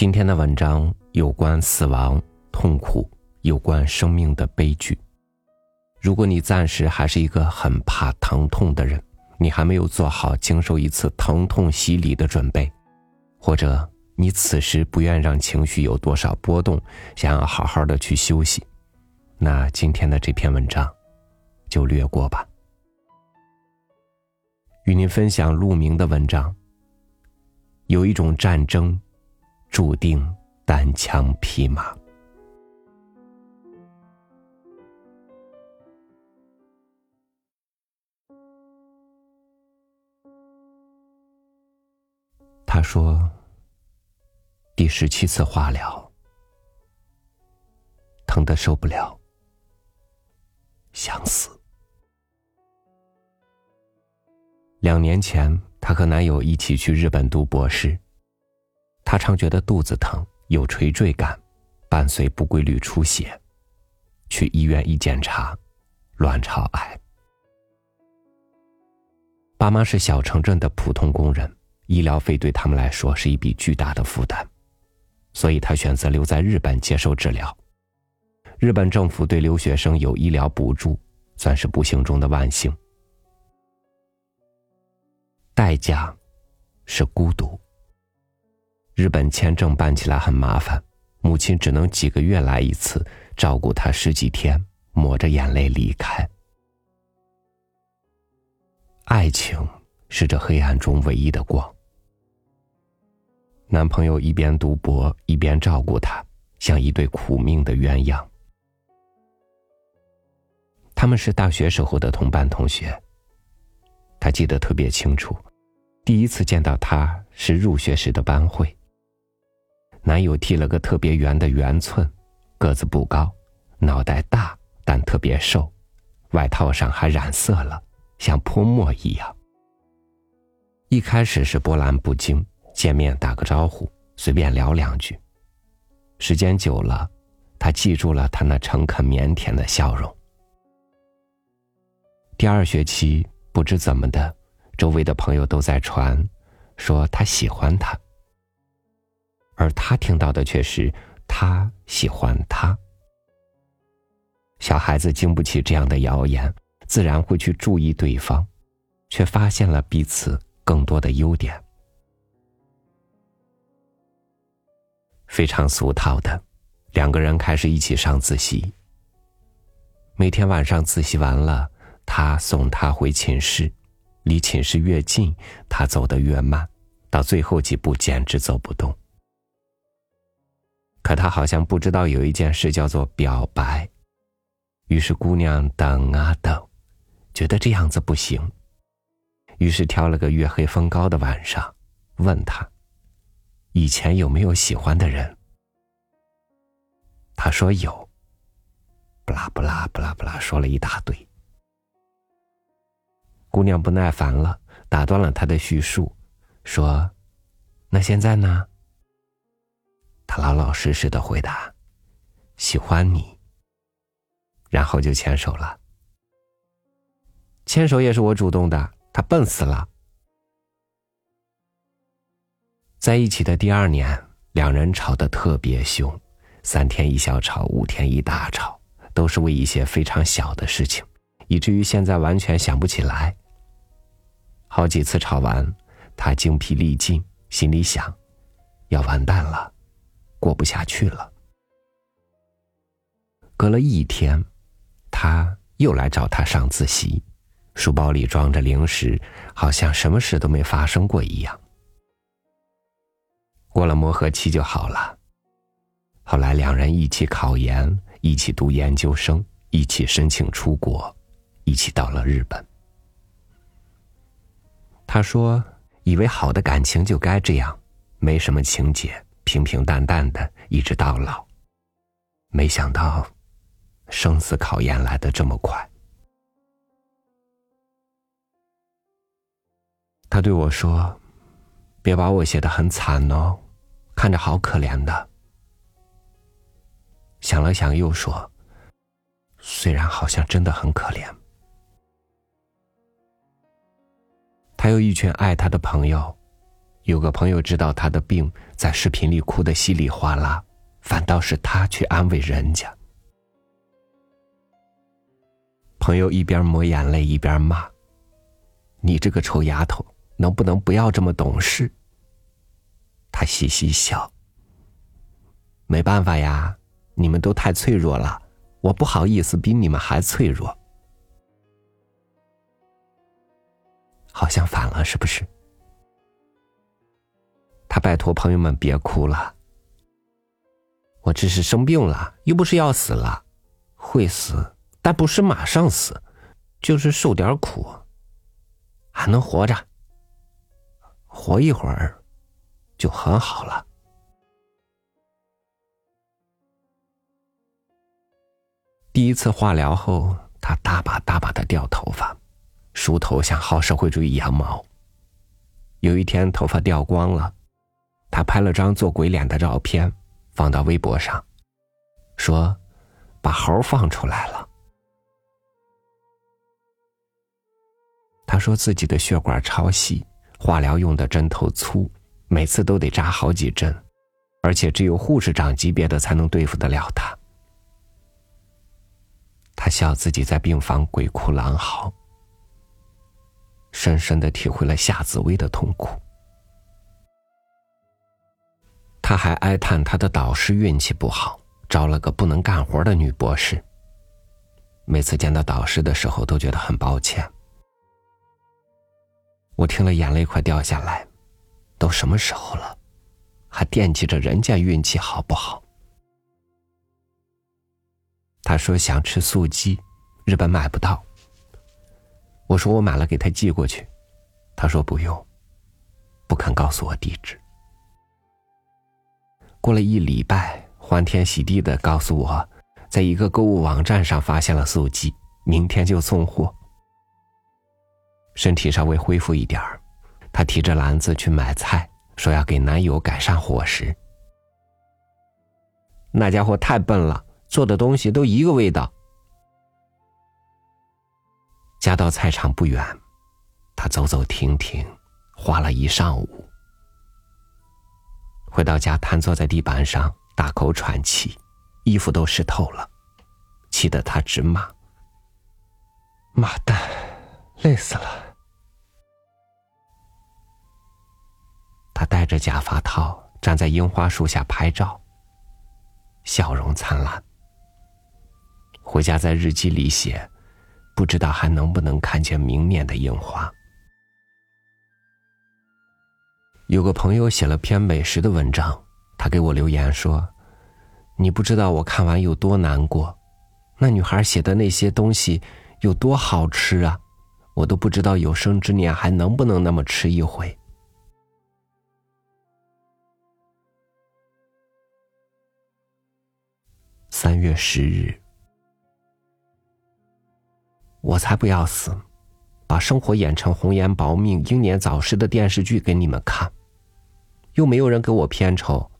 今天的文章有关死亡、痛苦，有关生命的悲剧。如果你暂时还是一个很怕疼痛的人，你还没有做好经受一次疼痛洗礼的准备，或者你此时不愿让情绪有多少波动，想要好好的去休息，那今天的这篇文章就略过吧。与您分享陆明的文章。有一种战争。注定单枪匹马。他说：“第十七次化疗，疼得受不了，想死。”两年前，她和男友一起去日本读博士。他常觉得肚子疼，有垂坠感，伴随不规律出血。去医院一检查，卵巢癌。爸妈是小城镇的普通工人，医疗费对他们来说是一笔巨大的负担，所以他选择留在日本接受治疗。日本政府对留学生有医疗补助，算是不幸中的万幸。代价是孤独。日本签证办起来很麻烦，母亲只能几个月来一次，照顾他十几天，抹着眼泪离开。爱情是这黑暗中唯一的光。男朋友一边读博一边照顾她，像一对苦命的鸳鸯。他们是大学时候的同班同学。他记得特别清楚，第一次见到他是入学时的班会。男友剃了个特别圆的圆寸，个子不高，脑袋大但特别瘦，外套上还染色了，像泼墨一样。一开始是波澜不惊，见面打个招呼，随便聊两句。时间久了，他记住了他那诚恳腼腆的笑容。第二学期不知怎么的，周围的朋友都在传，说他喜欢他。而他听到的却是他喜欢他。小孩子经不起这样的谣言，自然会去注意对方，却发现了彼此更多的优点。非常俗套的，两个人开始一起上自习。每天晚上自习完了，他送他回寝室，离寝室越近，他走得越慢，到最后几步简直走不动。可他好像不知道有一件事叫做表白，于是姑娘等啊等，觉得这样子不行，于是挑了个月黑风高的晚上，问他，以前有没有喜欢的人？他说有，不拉不拉不拉不拉说了一大堆。姑娘不耐烦了，打断了他的叙述，说：“那现在呢？”他老老实实的回答：“喜欢你。”然后就牵手了。牵手也是我主动的，他笨死了。在一起的第二年，两人吵得特别凶，三天一小吵，五天一大吵，都是为一些非常小的事情，以至于现在完全想不起来。好几次吵完，他精疲力尽，心里想：要完蛋了。过不下去了。隔了一天，他又来找他上自习，书包里装着零食，好像什么事都没发生过一样。过了磨合期就好了。后来两人一起考研，一起读研究生，一起申请出国，一起到了日本。他说：“以为好的感情就该这样，没什么情节。”平平淡淡的，一直到老。没想到，生死考验来的这么快。他对我说：“别把我写的很惨哦，看着好可怜的。”想了想，又说：“虽然好像真的很可怜。”他有一群爱他的朋友，有个朋友知道他的病，在视频里哭得稀里哗啦，反倒是他去安慰人家。朋友一边抹眼泪一边骂：“你这个臭丫头，能不能不要这么懂事？”他嘻嘻笑：“没办法呀，你们都太脆弱了，我不好意思比你们还脆弱。”好像反了，是不是？他拜托朋友们别哭了。我只是生病了，又不是要死了，会死。但不是马上死，就是受点苦，还能活着，活一会儿，就很好了。第一次化疗后，他大把大把的掉头发，梳头像薅社会主义羊毛。有一天头发掉光了，他拍了张做鬼脸的照片，放到微博上，说：“把猴放出来了。”他说自己的血管超细，化疗用的针头粗，每次都得扎好几针，而且只有护士长级别的才能对付得了他。他笑自己在病房鬼哭狼嚎，深深的体会了夏紫薇的痛苦。他还哀叹他的导师运气不好，招了个不能干活的女博士。每次见到导师的时候，都觉得很抱歉。我听了，眼泪快掉下来。都什么时候了，还惦记着人家运气好不好？他说想吃素鸡，日本买不到。我说我买了，给他寄过去。他说不用，不肯告诉我地址。过了一礼拜，欢天喜地的告诉我，在一个购物网站上发现了素鸡，明天就送货。身体稍微恢复一点儿，她提着篮子去买菜，说要给男友改善伙食。那家伙太笨了，做的东西都一个味道。家到菜场不远，他走走停停，花了一上午。回到家，瘫坐在地板上，大口喘气，衣服都湿透了，气得他直骂：“妈蛋，累死了！”他戴着假发套站在樱花树下拍照，笑容灿烂。回家在日记里写，不知道还能不能看见明年的樱花。有个朋友写了篇美食的文章，他给我留言说：“你不知道我看完有多难过，那女孩写的那些东西有多好吃啊，我都不知道有生之年还能不能那么吃一回。”三月十日，我才不要死，把生活演成红颜薄命、英年早逝的电视剧给你们看，又没有人给我片酬，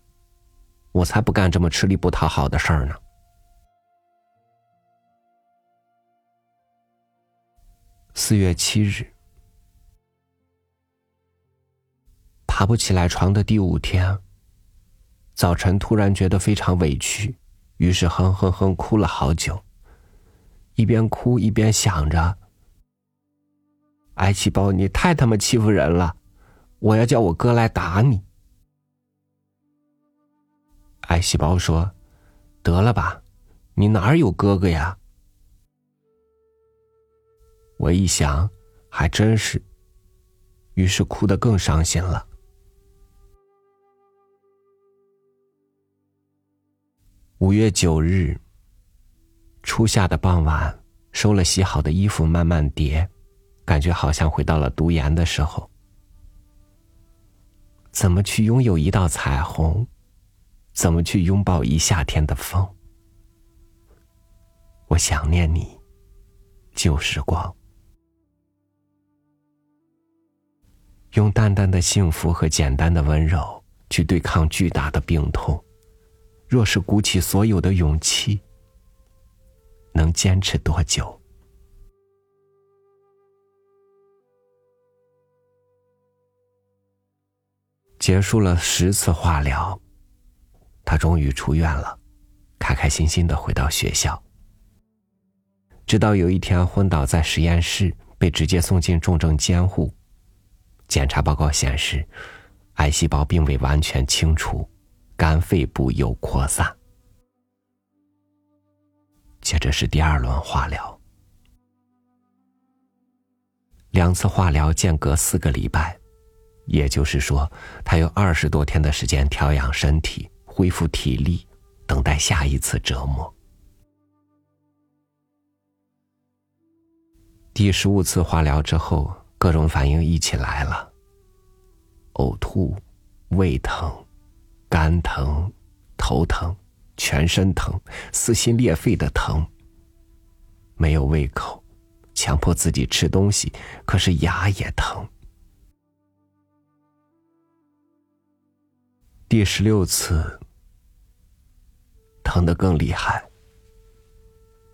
我才不干这么吃力不讨好的事儿呢。四月七日，爬不起来床的第五天，早晨突然觉得非常委屈。于是哼哼哼哭了好久，一边哭一边想着：“癌细胞，你太他妈欺负人了！我要叫我哥来打你。”癌细胞说：“得了吧，你哪有哥哥呀？”我一想，还真是，于是哭得更伤心了。五月九日，初夏的傍晚，收了洗好的衣服，慢慢叠，感觉好像回到了读研的时候。怎么去拥有一道彩虹？怎么去拥抱一夏天的风？我想念你，旧时光。用淡淡的幸福和简单的温柔，去对抗巨大的病痛。若是鼓起所有的勇气，能坚持多久？结束了十次化疗，他终于出院了，开开心心的回到学校。直到有一天昏倒在实验室，被直接送进重症监护。检查报告显示，癌细胞并未完全清除，肝肺部有扩散。接着是第二轮化疗，两次化疗间隔四个礼拜，也就是说，他有二十多天的时间调养身体、恢复体力，等待下一次折磨。第十五次化疗之后。各种反应一起来了。呕吐、胃疼、肝疼、头疼、全身疼、撕心裂肺的疼。没有胃口，强迫自己吃东西，可是牙也疼。第十六次，疼得更厉害。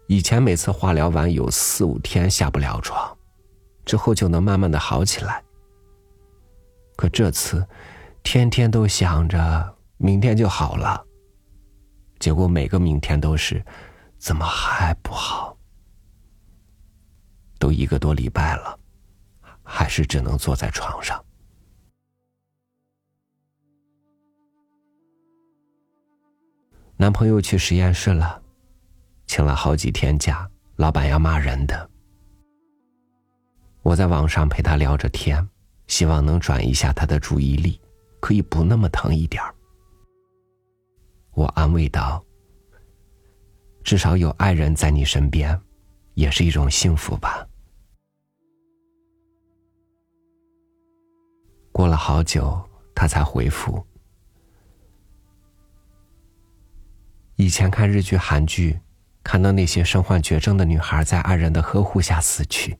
以前每次化疗完有四五天下不了床。之后就能慢慢的好起来。可这次，天天都想着明天就好了。结果每个明天都是，怎么还不好？都一个多礼拜了，还是只能坐在床上。男朋友去实验室了，请了好几天假，老板要骂人的。我在网上陪他聊着天，希望能转移一下他的注意力，可以不那么疼一点我安慰道：“至少有爱人在你身边，也是一种幸福吧。”过了好久，他才回复：“以前看日剧、韩剧，看到那些身患绝症的女孩在爱人的呵护下死去。”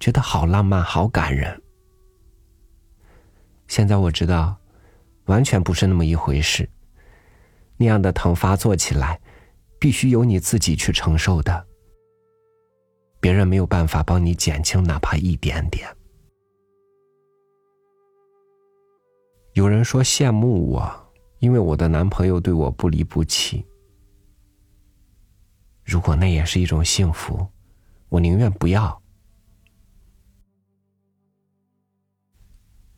觉得好浪漫，好感人。现在我知道，完全不是那么一回事。那样的疼发作起来，必须由你自己去承受的，别人没有办法帮你减轻哪怕一点点。有人说羡慕我，因为我的男朋友对我不离不弃。如果那也是一种幸福，我宁愿不要。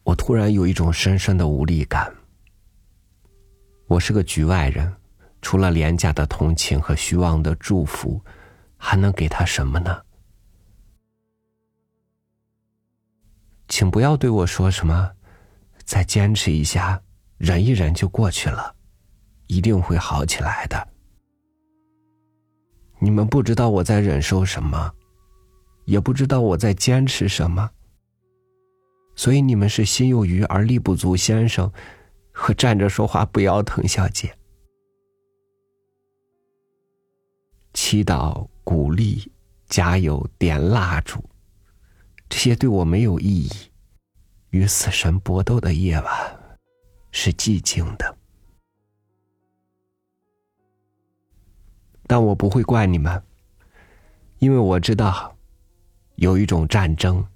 我突然有一种深深的无力感。我是个局外人，除了廉价的同情和虚妄的祝福，还能给他什么呢？请不要对我说什么，再坚持一下，忍一忍就过去了，一定会好起来的。你们不知道我在忍受什么，也不知道我在坚持什么。所以你们是心有余而力不足，先生，和站着说话不腰疼，小姐。祈祷、鼓励、加油、点蜡烛，这些对我没有意义。与死神搏斗的夜晚，是寂静的。但我不会怪你们，因为我知道，有一种战争。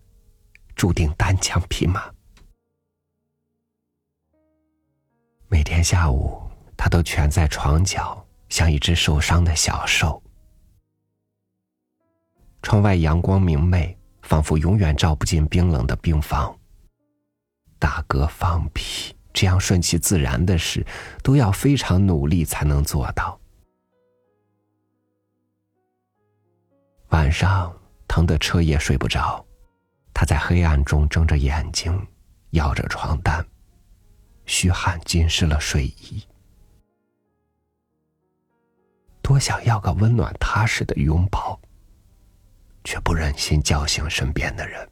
注定单枪匹马。每天下午，他都蜷在床角，像一只受伤的小兽。窗外阳光明媚，仿佛永远照不进冰冷的病房。大哥、放屁，这样顺其自然的事，都要非常努力才能做到。晚上疼得彻夜睡不着。他在黑暗中睁着眼睛，摇着床单，虚汗浸湿了睡衣。多想要个温暖踏实的拥抱，却不忍心叫醒身边的人。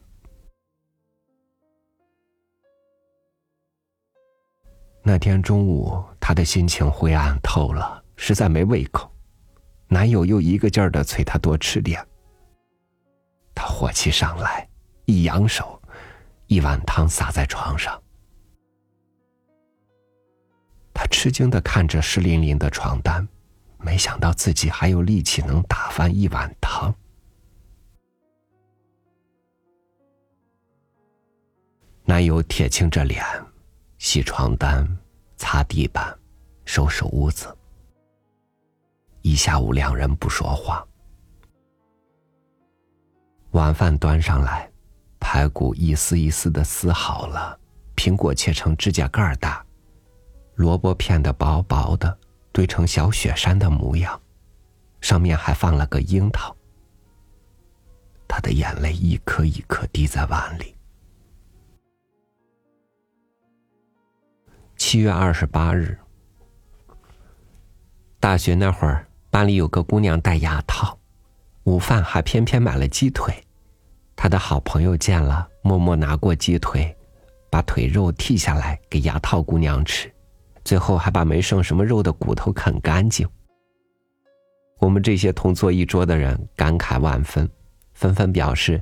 那天中午，她的心情灰暗透了，实在没胃口。男友又一个劲儿的催她多吃点，他火气上来。一扬手，一碗汤洒在床上。他吃惊的看着湿淋淋的床单，没想到自己还有力气能打翻一碗汤。男友铁青着脸，洗床单、擦地板、收拾屋子。一下午，两人不说话。晚饭端上来，排骨一丝一丝的撕好了，苹果切成指甲盖大，萝卜片的薄薄的，堆成小雪山的模样，上面还放了个樱桃。他的眼泪一颗一颗滴在碗里。七月二十八日，大学那会儿，班里有个姑娘戴牙套，午饭还偏偏买了鸡腿。他的好朋友见了，默默拿过鸡腿，把腿肉剔下来给牙套姑娘吃，最后还把没剩什么肉的骨头啃干净。我们这些同坐一桌的人感慨万分，纷纷表示，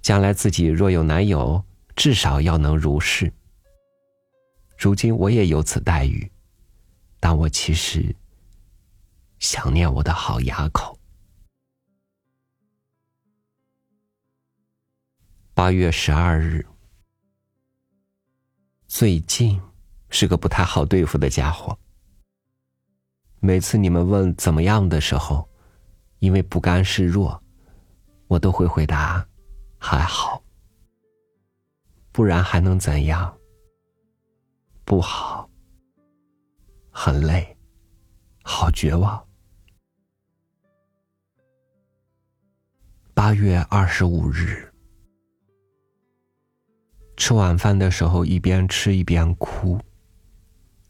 将来自己若有男友，至少要能如是。如今我也有此待遇，但我其实想念我的好牙口。八月十二日，最近是个不太好对付的家伙。每次你们问怎么样的时候，因为不甘示弱，我都会回答还好，不然还能怎样？不好，很累，好绝望。八月二十五日，吃晚饭的时候一边吃一边哭。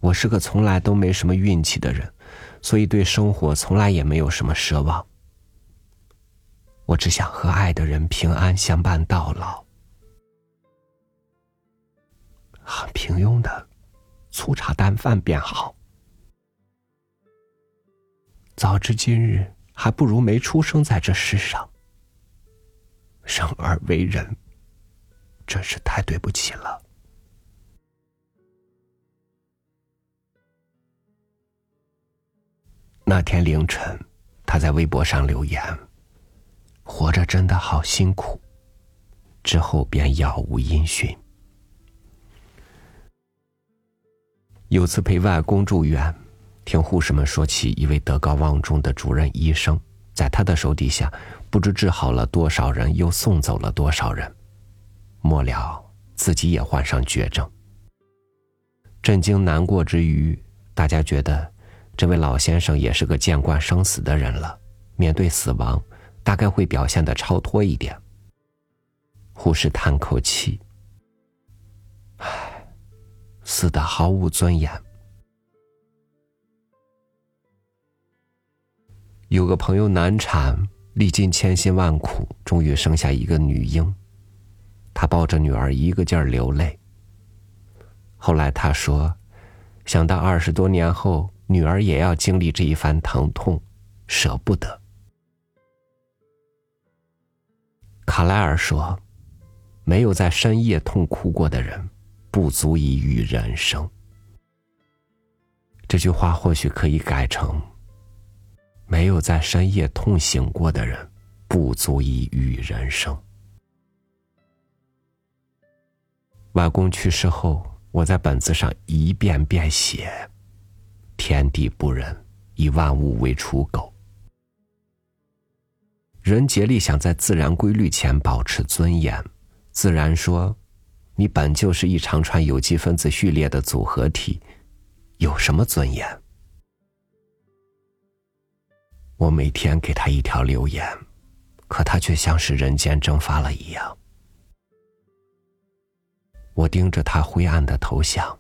我是个从来都没什么运气的人，所以对生活从来也没有什么奢望。我只想和爱的人平安相伴到老，很平庸的。粗茶淡饭便好。早知今日，还不如没出生在这世上。生而为人，真是太对不起了。那天凌晨，他在微博上留言：“活着真的好辛苦。”之后便杳无音讯。有次陪外公住院，听护士们说起一位德高望重的主任医生，在他的手底下，不知治好了多少人，又送走了多少人，末了自己也患上绝症。震惊难过之余，大家觉得这位老先生也是个见惯生死的人了，面对死亡，大概会表现的超脱一点。护士叹口气，唉。死的毫无尊严。有个朋友难产，历尽千辛万苦，终于生下一个女婴。他抱着女儿一个劲儿流泪。后来他说：“想到二十多年后女儿也要经历这一番疼痛，舍不得。”卡莱尔说：“没有在深夜痛哭过的人。”不足以与人生。这句话或许可以改成：没有在深夜痛醒过的人，不足以与人生。外公去世后，我在本子上一遍遍写：天地不仁，以万物为刍狗。人竭力想在自然规律前保持尊严，自然说。你本就是一长串有机分子序列的组合体，有什么尊严？我每天给他一条留言，可他却像是人间蒸发了一样。我盯着他灰暗的头像，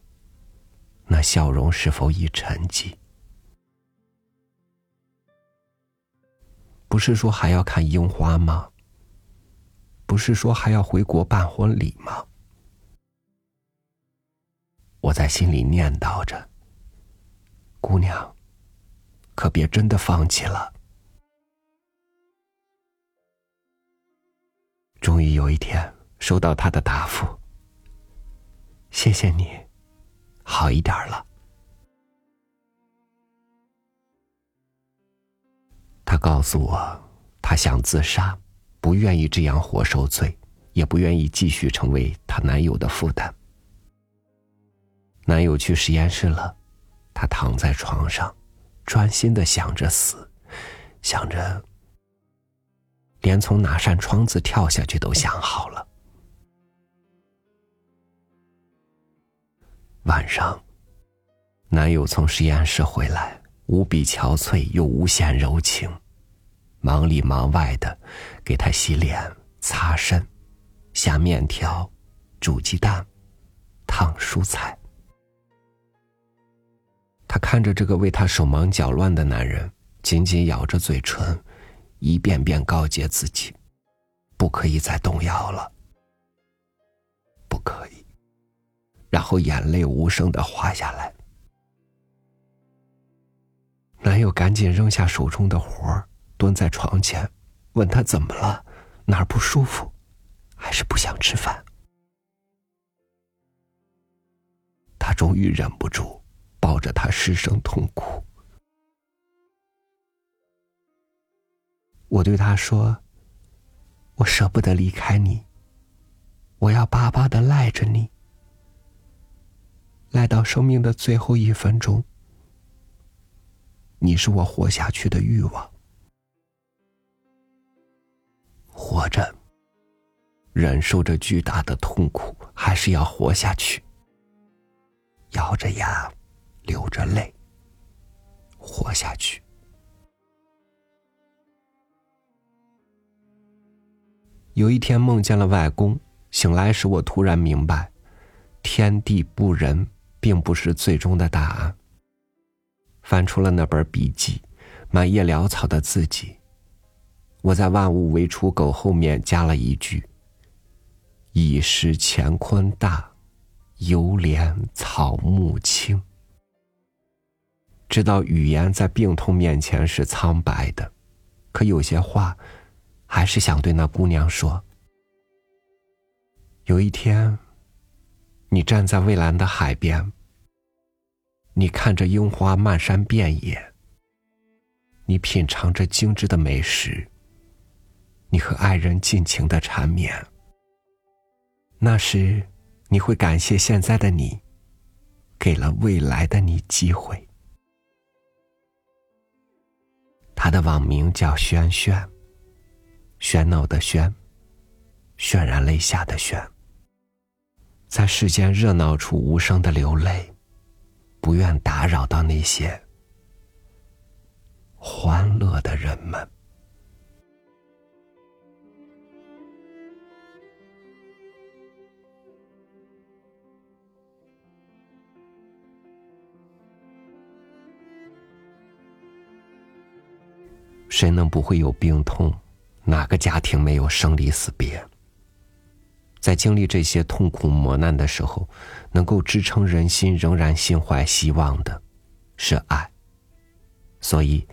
那笑容是否已沉寂？不是说还要看樱花吗？不是说还要回国办婚礼吗？我在心里念叨着：“姑娘，可别真的放弃了。”终于有一天收到他的答复：“谢谢你，好一点了。”他告诉我，他想自杀，不愿意这样活受罪，也不愿意继续成为她男友的负担。男友去实验室了，她躺在床上，专心的想着死，想着连从哪扇窗子跳下去都想好了。晚上，男友从实验室回来，无比憔悴又无限柔情，忙里忙外的给她洗脸、擦身、下面条、煮鸡蛋、烫蔬菜。她看着这个为她手忙脚乱的男人，紧紧咬着嘴唇，一遍遍告诫自己：不可以再动摇了，不可以。然后眼泪无声的滑下来。男友赶紧扔下手中的活儿，蹲在床前，问他怎么了，哪儿不舒服，还是不想吃饭？他终于忍不住，抱着他失声痛哭。我对他说：“我舍不得离开你，我要巴巴的赖着你。”赖到生命的最后一分钟，你是我活下去的欲望。活着，忍受着巨大的痛苦，还是要活下去。咬着牙，流着泪，活下去。有一天梦见了外公，醒来时我突然明白，天地不仁。并不是最终的答案。翻出了那本笔记，满页潦草的字迹。我在“万物为刍狗”后面加了一句：“已是乾坤大，犹怜草木青。”知道语言在病痛面前是苍白的，可有些话，还是想对那姑娘说。有一天，你站在蔚蓝的海边。你看着樱花漫山遍野，你品尝着精致的美食，你和爱人尽情的缠绵。那时，你会感谢现在的你，给了未来的你机会。他的网名叫轩轩，喧闹的喧，渲染泪下的渲，在世间热闹处无声的流泪。不愿打扰到那些欢乐的人们。谁能不会有病痛？哪个家庭没有生离死别？在经历这些痛苦磨难的时候，能够支撑人心仍然心怀希望的，是爱。所以，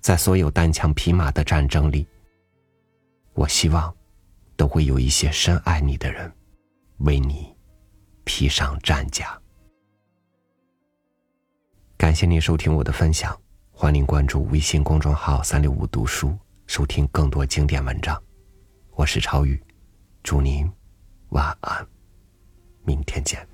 在所有单枪匹马的战争里，我希望，都会有一些深爱你的人，为你披上战甲。感谢您收听我的分享，欢迎关注微信公众号“三六五读书”，收听更多经典文章。我是超宇，祝您。晚安，明天见。